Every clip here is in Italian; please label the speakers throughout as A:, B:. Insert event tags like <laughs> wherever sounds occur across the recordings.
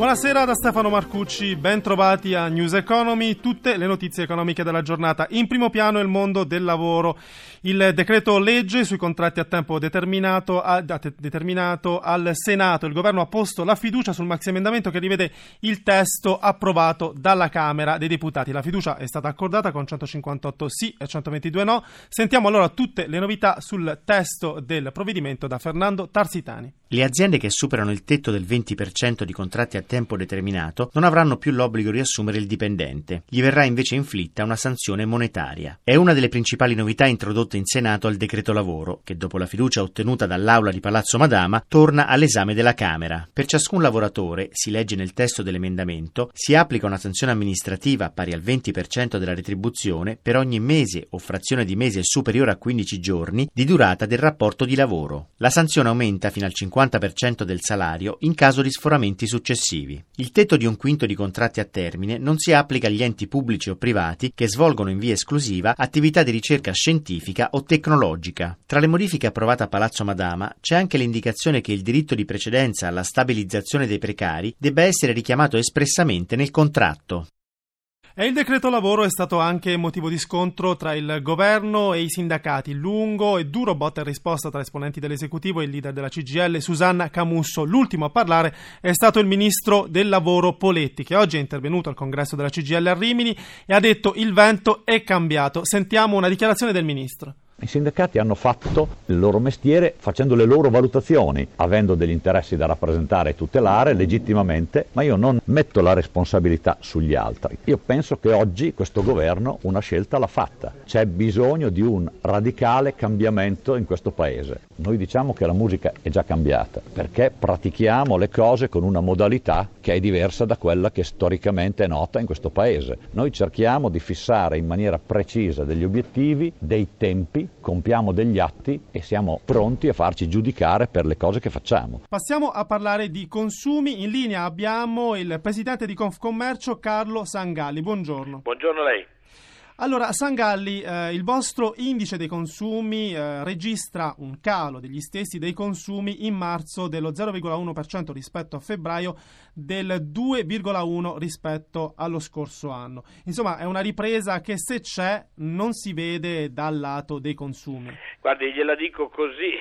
A: Buonasera da Stefano Marcucci, ben trovati a News Economy, tutte le notizie economiche della giornata. In primo piano il mondo del lavoro. Il decreto legge sui contratti a tempo determinato, a, determinato al Senato. Il governo ha posto la fiducia sul maxi emendamento che rivede il testo approvato dalla Camera dei Deputati. La fiducia è stata accordata con 158 sì e 122 no. Sentiamo allora tutte le novità sul testo del provvedimento da Fernando Tarsitani.
B: Le aziende che superano il tetto del 20% di contratti a tempo determinato non avranno più l'obbligo di assumere il dipendente. Gli verrà invece inflitta una sanzione monetaria. È una delle principali novità introdotte in Senato al decreto lavoro, che dopo la fiducia ottenuta dall'Aula di Palazzo Madama torna all'esame della Camera. Per ciascun lavoratore, si legge nel testo dell'emendamento, si applica una sanzione amministrativa pari al 20% della retribuzione per ogni mese o frazione di mese superiore a 15 giorni di durata del rapporto di lavoro. La sanzione aumenta fino al 50% 50% del salario in caso di sforamenti successivi. Il tetto di un quinto di contratti a termine non si applica agli enti pubblici o privati che svolgono in via esclusiva attività di ricerca scientifica o tecnologica. Tra le modifiche approvate a Palazzo Madama c'è anche l'indicazione che il diritto di precedenza alla stabilizzazione dei precari debba essere richiamato espressamente nel contratto.
A: E il decreto lavoro è stato anche motivo di scontro tra il governo e i sindacati. Lungo e duro botta e risposta tra esponenti dell'esecutivo e il leader della CGL, Susanna Camusso. L'ultimo a parlare è stato il ministro del lavoro Poletti, che oggi è intervenuto al congresso della CGL a Rimini e ha detto il vento è cambiato. Sentiamo una dichiarazione del ministro.
C: I sindacati hanno fatto il loro mestiere facendo le loro valutazioni, avendo degli interessi da rappresentare e tutelare legittimamente, ma io non metto la responsabilità sugli altri. Io penso che oggi questo governo una scelta l'ha fatta. C'è bisogno di un radicale cambiamento in questo paese. Noi diciamo che la musica è già cambiata perché pratichiamo le cose con una modalità che è diversa da quella che storicamente è nota in questo paese. Noi cerchiamo di fissare in maniera precisa degli obiettivi, dei tempi compiamo degli atti e siamo pronti a farci giudicare per le cose che facciamo.
A: Passiamo a parlare di consumi. In linea abbiamo il presidente di Confcommercio Carlo Sangalli. Buongiorno.
D: Buongiorno a lei.
A: Allora, Sangalli, eh, il vostro indice dei consumi eh, registra un calo degli stessi dei consumi in marzo dello 0,1% rispetto a febbraio, del 2,1% rispetto allo scorso anno. Insomma, è una ripresa che se c'è non si vede dal lato dei consumi.
D: Guardi, gliela dico così,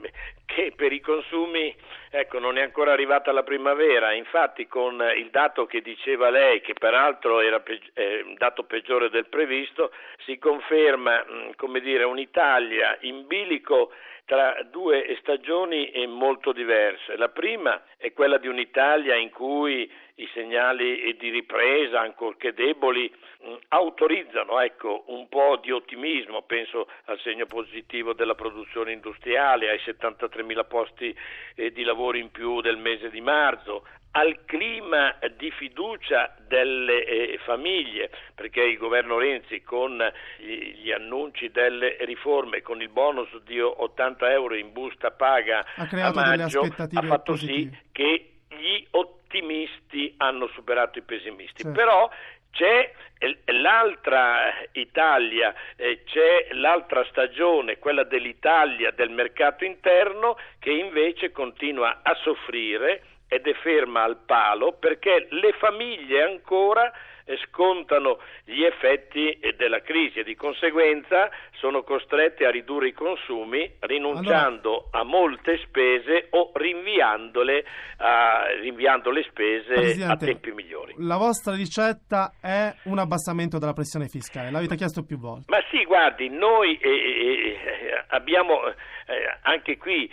D: <laughs> che per i consumi ecco, non è ancora arrivata la primavera, infatti con il dato che diceva lei, che peraltro era eh, un dato peggiore del previsto, si conferma come dire, un'Italia in bilico tra due stagioni molto diverse. La prima è quella di un'Italia in cui i segnali di ripresa, ancorché deboli, autorizzano ecco, un po' di ottimismo, penso al segno positivo della produzione industriale, ai 73 mila posti eh, di lavoro in più del mese di marzo, al clima di fiducia delle eh, famiglie, perché il governo Renzi con gli, annunci delle riforme, con il bonus di 80 euro in busta paga a maggio,
A: ha
D: fatto
A: positive.
D: sì che gli ottimisti hanno superato i pessimisti.
A: Certo.
D: Però c'è l'altra Italia, eh, c'è l'altra stagione, quella dell'Italia del mercato interno, che invece continua a soffrire ed è ferma al palo perché le famiglie ancora scontano gli effetti della crisi e di conseguenza sono costrette a ridurre i consumi rinunciando allora, a molte spese o rinviandole a, rinviando le spese a tempi migliori.
A: La vostra ricetta è un abbassamento della pressione fiscale, l'avete chiesto più volte.
D: Ma sì, guardi, noi eh, eh, abbiamo eh, anche qui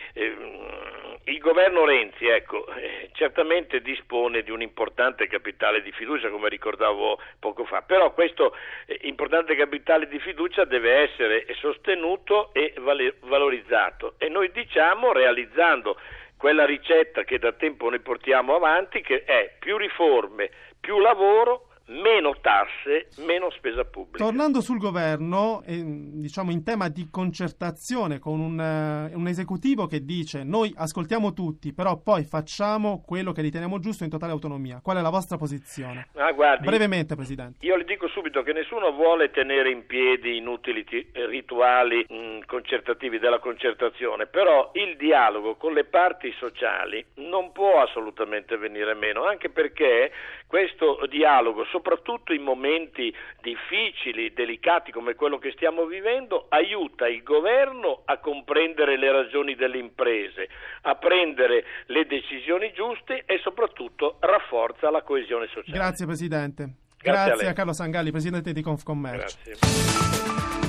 D: il governo Renzi ecco, eh, certamente dispone di un importante capitale di fiducia, come ricordavo poco fa, però questo eh, importante capitale di fiducia deve essere sostenuto e valorizzato. E noi diciamo realizzando quella ricetta che da tempo noi portiamo avanti che è più riforme, più lavoro, meno tasse, meno spesa pubblica.
A: Tornando sul governo, eh, diciamo in tema di concertazione con un, uh, un, esecutivo che dice noi ascoltiamo tutti, però poi facciamo quello che riteniamo giusto in totale autonomia. Qual è la vostra posizione?
D: Ah, guardi,
A: Brevemente, Presidente.
D: Io le dico subito che nessuno vuole tenere in piedi inutili t- rituali mh, mm, concertativi della concertazione, però il dialogo con le parti sociali non può assolutamente venire meno, anche perché questo dialogo, soprattutto in momenti difficili, delicati come quello che stiamo vivendo, aiuta il governo a comprendere le ragioni delle imprese, a prendere le decisioni giuste e soprattutto rafforza la coesione sociale.
A: Grazie Presidente. Grazie, Grazie a, a, Carlo Sangalli, Presidente di Confcommercio.
D: Grazie.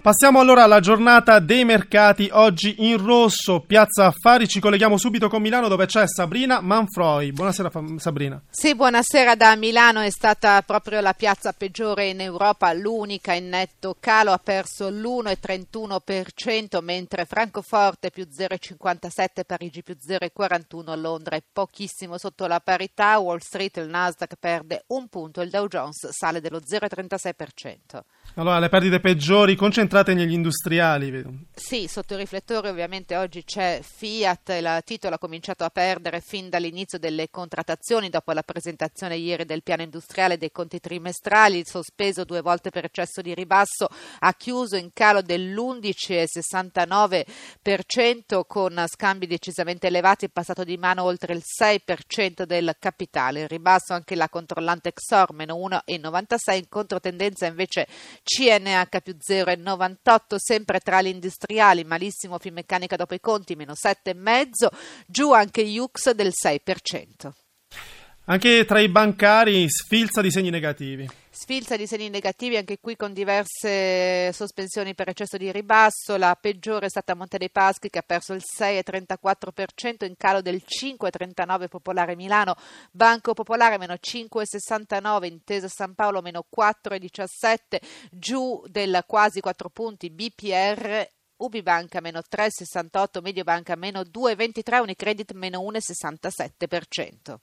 A: Passiamo allora alla giornata dei mercati, oggi in rosso, Piazza Affari, ci colleghiamo subito con Milano dove c'è Sabrina Manfroi. Buonasera Sabrina.
E: Sì, buonasera da Milano, è stata proprio la piazza peggiore in Europa, l'unica in netto calo, ha perso l'1,31%, mentre Francoforte più 0,57, Parigi più 0,41, Londra è pochissimo sotto la parità, Wall Street il Nasdaq perde un punto, il Dow Jones sale dello 0,36%.
A: Allora, le perdite peggiori concentrate negli industriali.
E: Sì, sotto i riflettori ovviamente oggi c'è Fiat, il titolo ha cominciato a perdere fin dall'inizio delle contrattazioni dopo la presentazione ieri del piano industriale dei conti trimestrali, sospeso due volte per eccesso di ribasso, ha chiuso in calo dell'11,69% con scambi decisamente elevati, è passato di mano oltre il 6% del capitale. Il ribasso anche la controllante Exor, meno 1,96, in controtendenza invece CNH più 0,98, sempre tra gli industriali, malissimo Finmeccanica dopo i conti, meno 7,5, giù anche Jux del 6%.
A: Anche tra i bancari sfilza di segni negativi.
E: Sfilza di segni negativi anche qui con diverse sospensioni per eccesso di ribasso. La peggiore è stata Monte dei Paschi che ha perso il 6,34% in calo del 5,39% Popolare Milano. Banco Popolare meno 5,69%, Intesa San Paolo meno 4,17%, giù del quasi 4 punti BPR Ubibanca meno 3,68, Mediobanca meno 2,23, Unicredit meno 1,67%.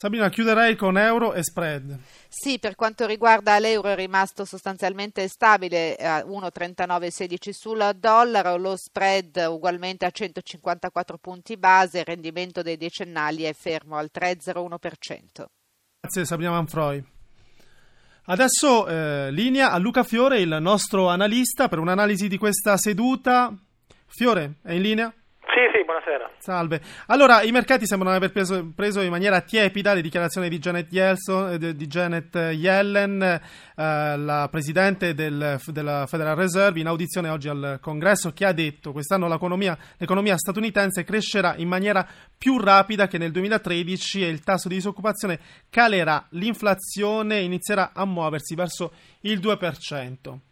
A: Sabrina, chiuderei con euro e spread.
E: Sì, per quanto riguarda l'euro è rimasto sostanzialmente stabile a 1,3916 sul dollaro, lo spread ugualmente a 154 punti base, il rendimento dei decennali è fermo al 3,01%.
A: Grazie Sabrina Manfroi. Adesso eh, linea a Luca Fiore, il nostro analista, per un'analisi di questa seduta. Fiore, è in linea?
F: Buonasera.
A: Salve. Allora, i mercati sembrano aver preso, preso in maniera tiepida le dichiarazioni di Janet, Yelson, eh, di Janet Yellen, eh, la presidente del, della Federal Reserve, in audizione oggi al Congresso, che ha detto che quest'anno l'economia, l'economia statunitense crescerà in maniera più rapida che nel 2013 e il tasso di disoccupazione calerà, l'inflazione inizierà a muoversi verso il 2%.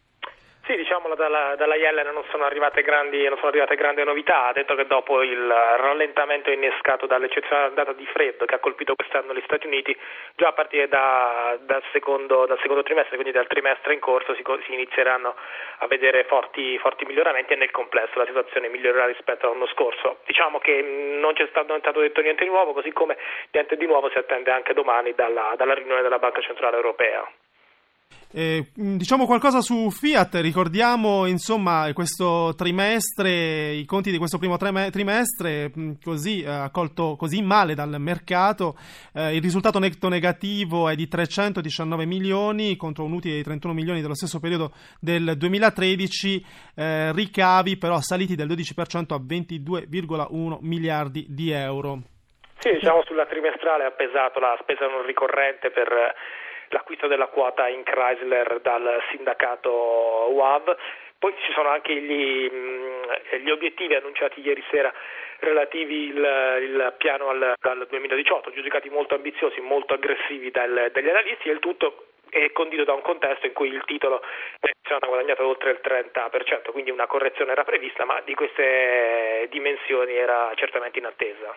F: Sì, diciamo dalla, dalla Yellen non sono, grandi, non sono arrivate grandi novità, ha detto che dopo il rallentamento innescato dall'eccezionale data di freddo che ha colpito quest'anno gli Stati Uniti, già a partire da, dal, secondo, dal, secondo, trimestre, quindi dal trimestre in corso, si, si inizieranno a vedere forti, forti, miglioramenti e nel complesso la situazione migliorerà rispetto all'anno scorso. Diciamo che non c'è stato, non stato detto niente di nuovo, così come niente di nuovo si attende anche domani dalla, dalla riunione della Banca Centrale Europea.
A: Eh, diciamo qualcosa su Fiat, ricordiamo insomma questo trimestre, i conti di questo primo trimestre così eh, accolto così male dal mercato, eh, il risultato netto negativo è di 319 milioni contro un utile di 31 milioni dello stesso periodo del 2013, eh, ricavi però saliti del 12% a 22,1 miliardi di euro.
F: Sì, diciamo sulla trimestrale ha pesato la spesa non ricorrente per l'acquisto della quota in Chrysler dal sindacato UAV. Poi ci sono anche gli, mm, gli obiettivi annunciati ieri sera relativi al piano al, al, 2018, giudicati molto ambiziosi, molto aggressivi dal, dagli analisti e il tutto è condito da un contesto in cui il titolo ha guadagnato oltre il 30%, quindi una correzione era prevista, ma di queste dimensioni era certamente in attesa.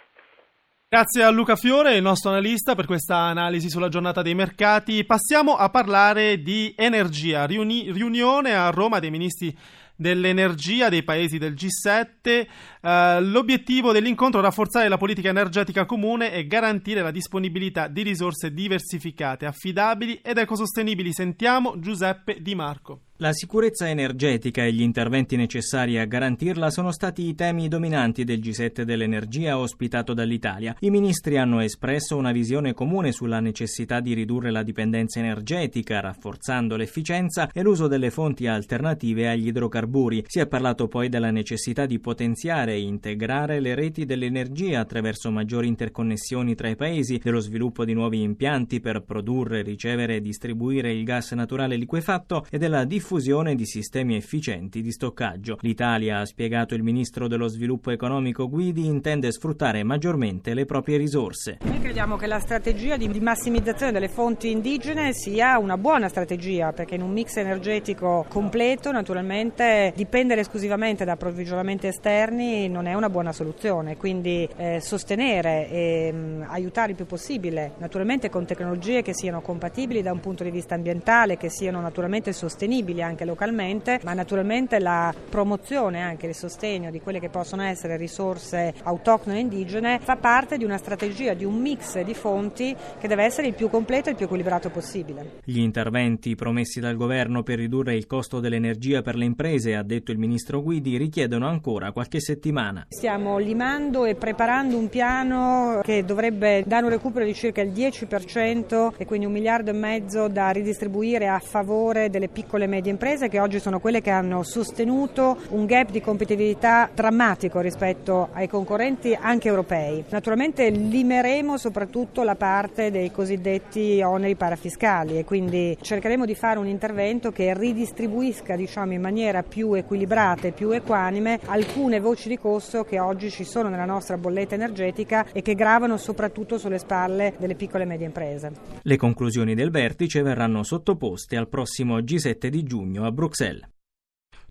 A: Grazie a Luca Fiore, il nostro analista, per questa analisi sulla giornata dei mercati. Passiamo a parlare di energia. Riuni- riunione a Roma dei ministri dell'energia dei paesi del G7. Uh, l'obiettivo dell'incontro è rafforzare la politica energetica comune e garantire la disponibilità di risorse diversificate, affidabili ed ecosostenibili. Sentiamo Giuseppe Di Marco.
G: La sicurezza energetica e gli interventi necessari a garantirla sono stati i temi dominanti del G7 dell'energia ospitato dall'Italia. I ministri hanno espresso una visione comune sulla necessità di ridurre la dipendenza energetica, rafforzando l'efficienza e l'uso delle fonti alternative agli idrocarburi. Si è parlato poi della necessità di potenziare e integrare le reti dell'energia attraverso maggiori interconnessioni tra i paesi, dello sviluppo di nuovi impianti per produrre, ricevere e distribuire il gas naturale liquefatto e della diffusione diffusione di sistemi efficienti di stoccaggio. L'Italia, ha spiegato il ministro dello sviluppo economico Guidi, intende sfruttare maggiormente le proprie risorse.
H: Noi crediamo che la strategia di, massimizzazione delle fonti indigene sia una buona strategia perché in un mix energetico completo naturalmente dipendere esclusivamente da approvvigionamenti esterni non è una buona soluzione, quindi eh, sostenere e mh, mm, aiutare il più possibile, naturalmente con tecnologie che siano compatibili da un punto di vista ambientale, che siano naturalmente sostenibili disponibili anche localmente, ma naturalmente la promozione anche il sostegno di quelle che possono essere risorse autoctone e indigene fa parte di una strategia, di un mix di fonti che deve essere il più completo e il più equilibrato possibile.
G: Gli interventi promessi dal governo per ridurre il costo dell'energia per le imprese, ha detto il ministro Guidi, richiedono ancora qualche settimana.
H: Stiamo limando e preparando un piano che dovrebbe dare un recupero di circa il 10% e quindi un miliardo e mezzo da ridistribuire a favore delle piccole e medie medie imprese che oggi sono quelle che hanno sostenuto un gap di competitività drammatico rispetto ai concorrenti anche europei. Naturalmente limeremo soprattutto la parte dei cosiddetti oneri parafiscali e quindi cercheremo di fare un intervento che ridistribuisca diciamo, in maniera più equilibrata e più equanime alcune voci di costo che oggi ci sono nella nostra bolletta energetica e che gravano soprattutto sulle spalle delle piccole e medie imprese.
G: Le conclusioni del vertice verranno sottoposte al prossimo G7 di giugno giugno a Bruxelles.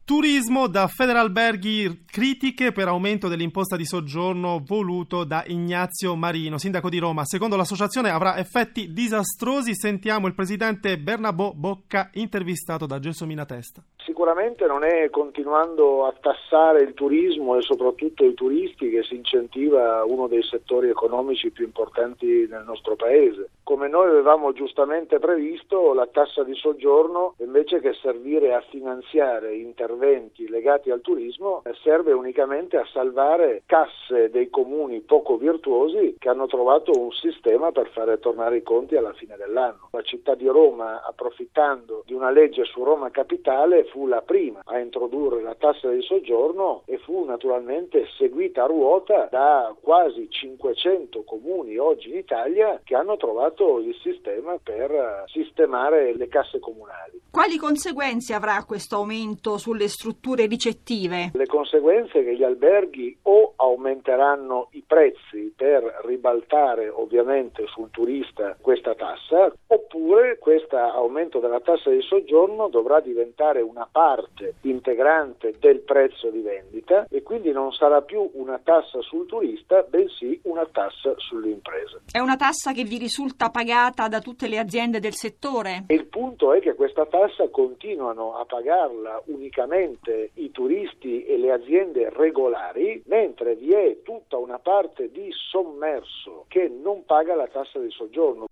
A: Turismo da Federalberghi critiche per aumento dell'imposta di soggiorno voluto da Ignazio Marino, sindaco di Roma. Secondo l'associazione avrà effetti disastrosi. Sentiamo il presidente Bernabò Bocca intervistato da Gelsomina Testa.
I: Sicuramente non è continuando a tassare il turismo e soprattutto i turisti che si incentiva uno dei settori economici più importanti nel nostro paese. Come noi avevamo giustamente previsto, la tassa di soggiorno invece che servire a finanziare interventi legati al turismo serve unicamente a salvare casse dei comuni poco virtuosi che hanno trovato un sistema per fare tornare i conti alla fine dell'anno. La città di Roma, approfittando di una legge su Roma Capitale, fu la prima a introdurre la tassa di soggiorno e fu naturalmente seguita a ruota da quasi 500 comuni oggi in Italia che hanno trovato il sistema per sistemare le casse comunali.
J: Quali conseguenze avrà questo aumento sulle strutture ricettive?
I: Le conseguenze che gli alberghi o aumenteranno i prezzi per ribaltare ovviamente sul turista questa tassa, oppure questo aumento della tassa di soggiorno dovrà diventare una parte integrante del prezzo di vendita e quindi non sarà più una tassa sul turista, bensì una tassa sulle imprese.
J: È una tassa che vi risulta pagata da tutte le aziende del settore?
I: Il punto è che questa tassa continuano a pagarla unicamente i turisti e le aziende regolari, mentre vi è tutta una parte di sommerso che non paga la tassa di soggiorno.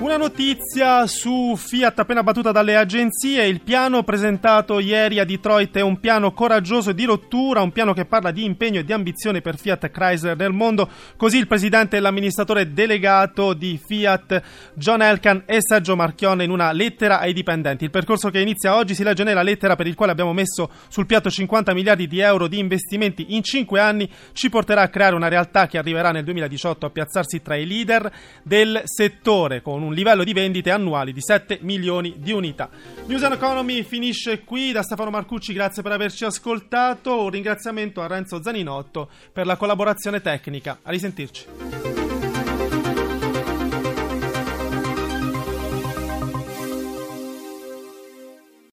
A: Una notizia su Fiat appena battuta dalle agenzie, il piano presentato ieri a Detroit è un piano coraggioso di rottura, un piano che parla di impegno e di ambizione per Fiat Chrysler nel mondo, così il presidente e l'amministratore delegato di Fiat John Elkan e Sergio Marchionne in una lettera ai dipendenti. Il percorso che inizia oggi si legge nella lettera per il quale abbiamo messo sul piatto 50 miliardi di euro di investimenti in 5 anni, ci porterà a creare una realtà che arriverà nel 2018 a piazzarsi tra i leader del settore con un un livello di vendite annuali di 7 milioni di unità. News Economy finisce qui. Da Stefano Marcucci, grazie per averci ascoltato. Un ringraziamento a Renzo Zaninotto per la collaborazione tecnica. A risentirci.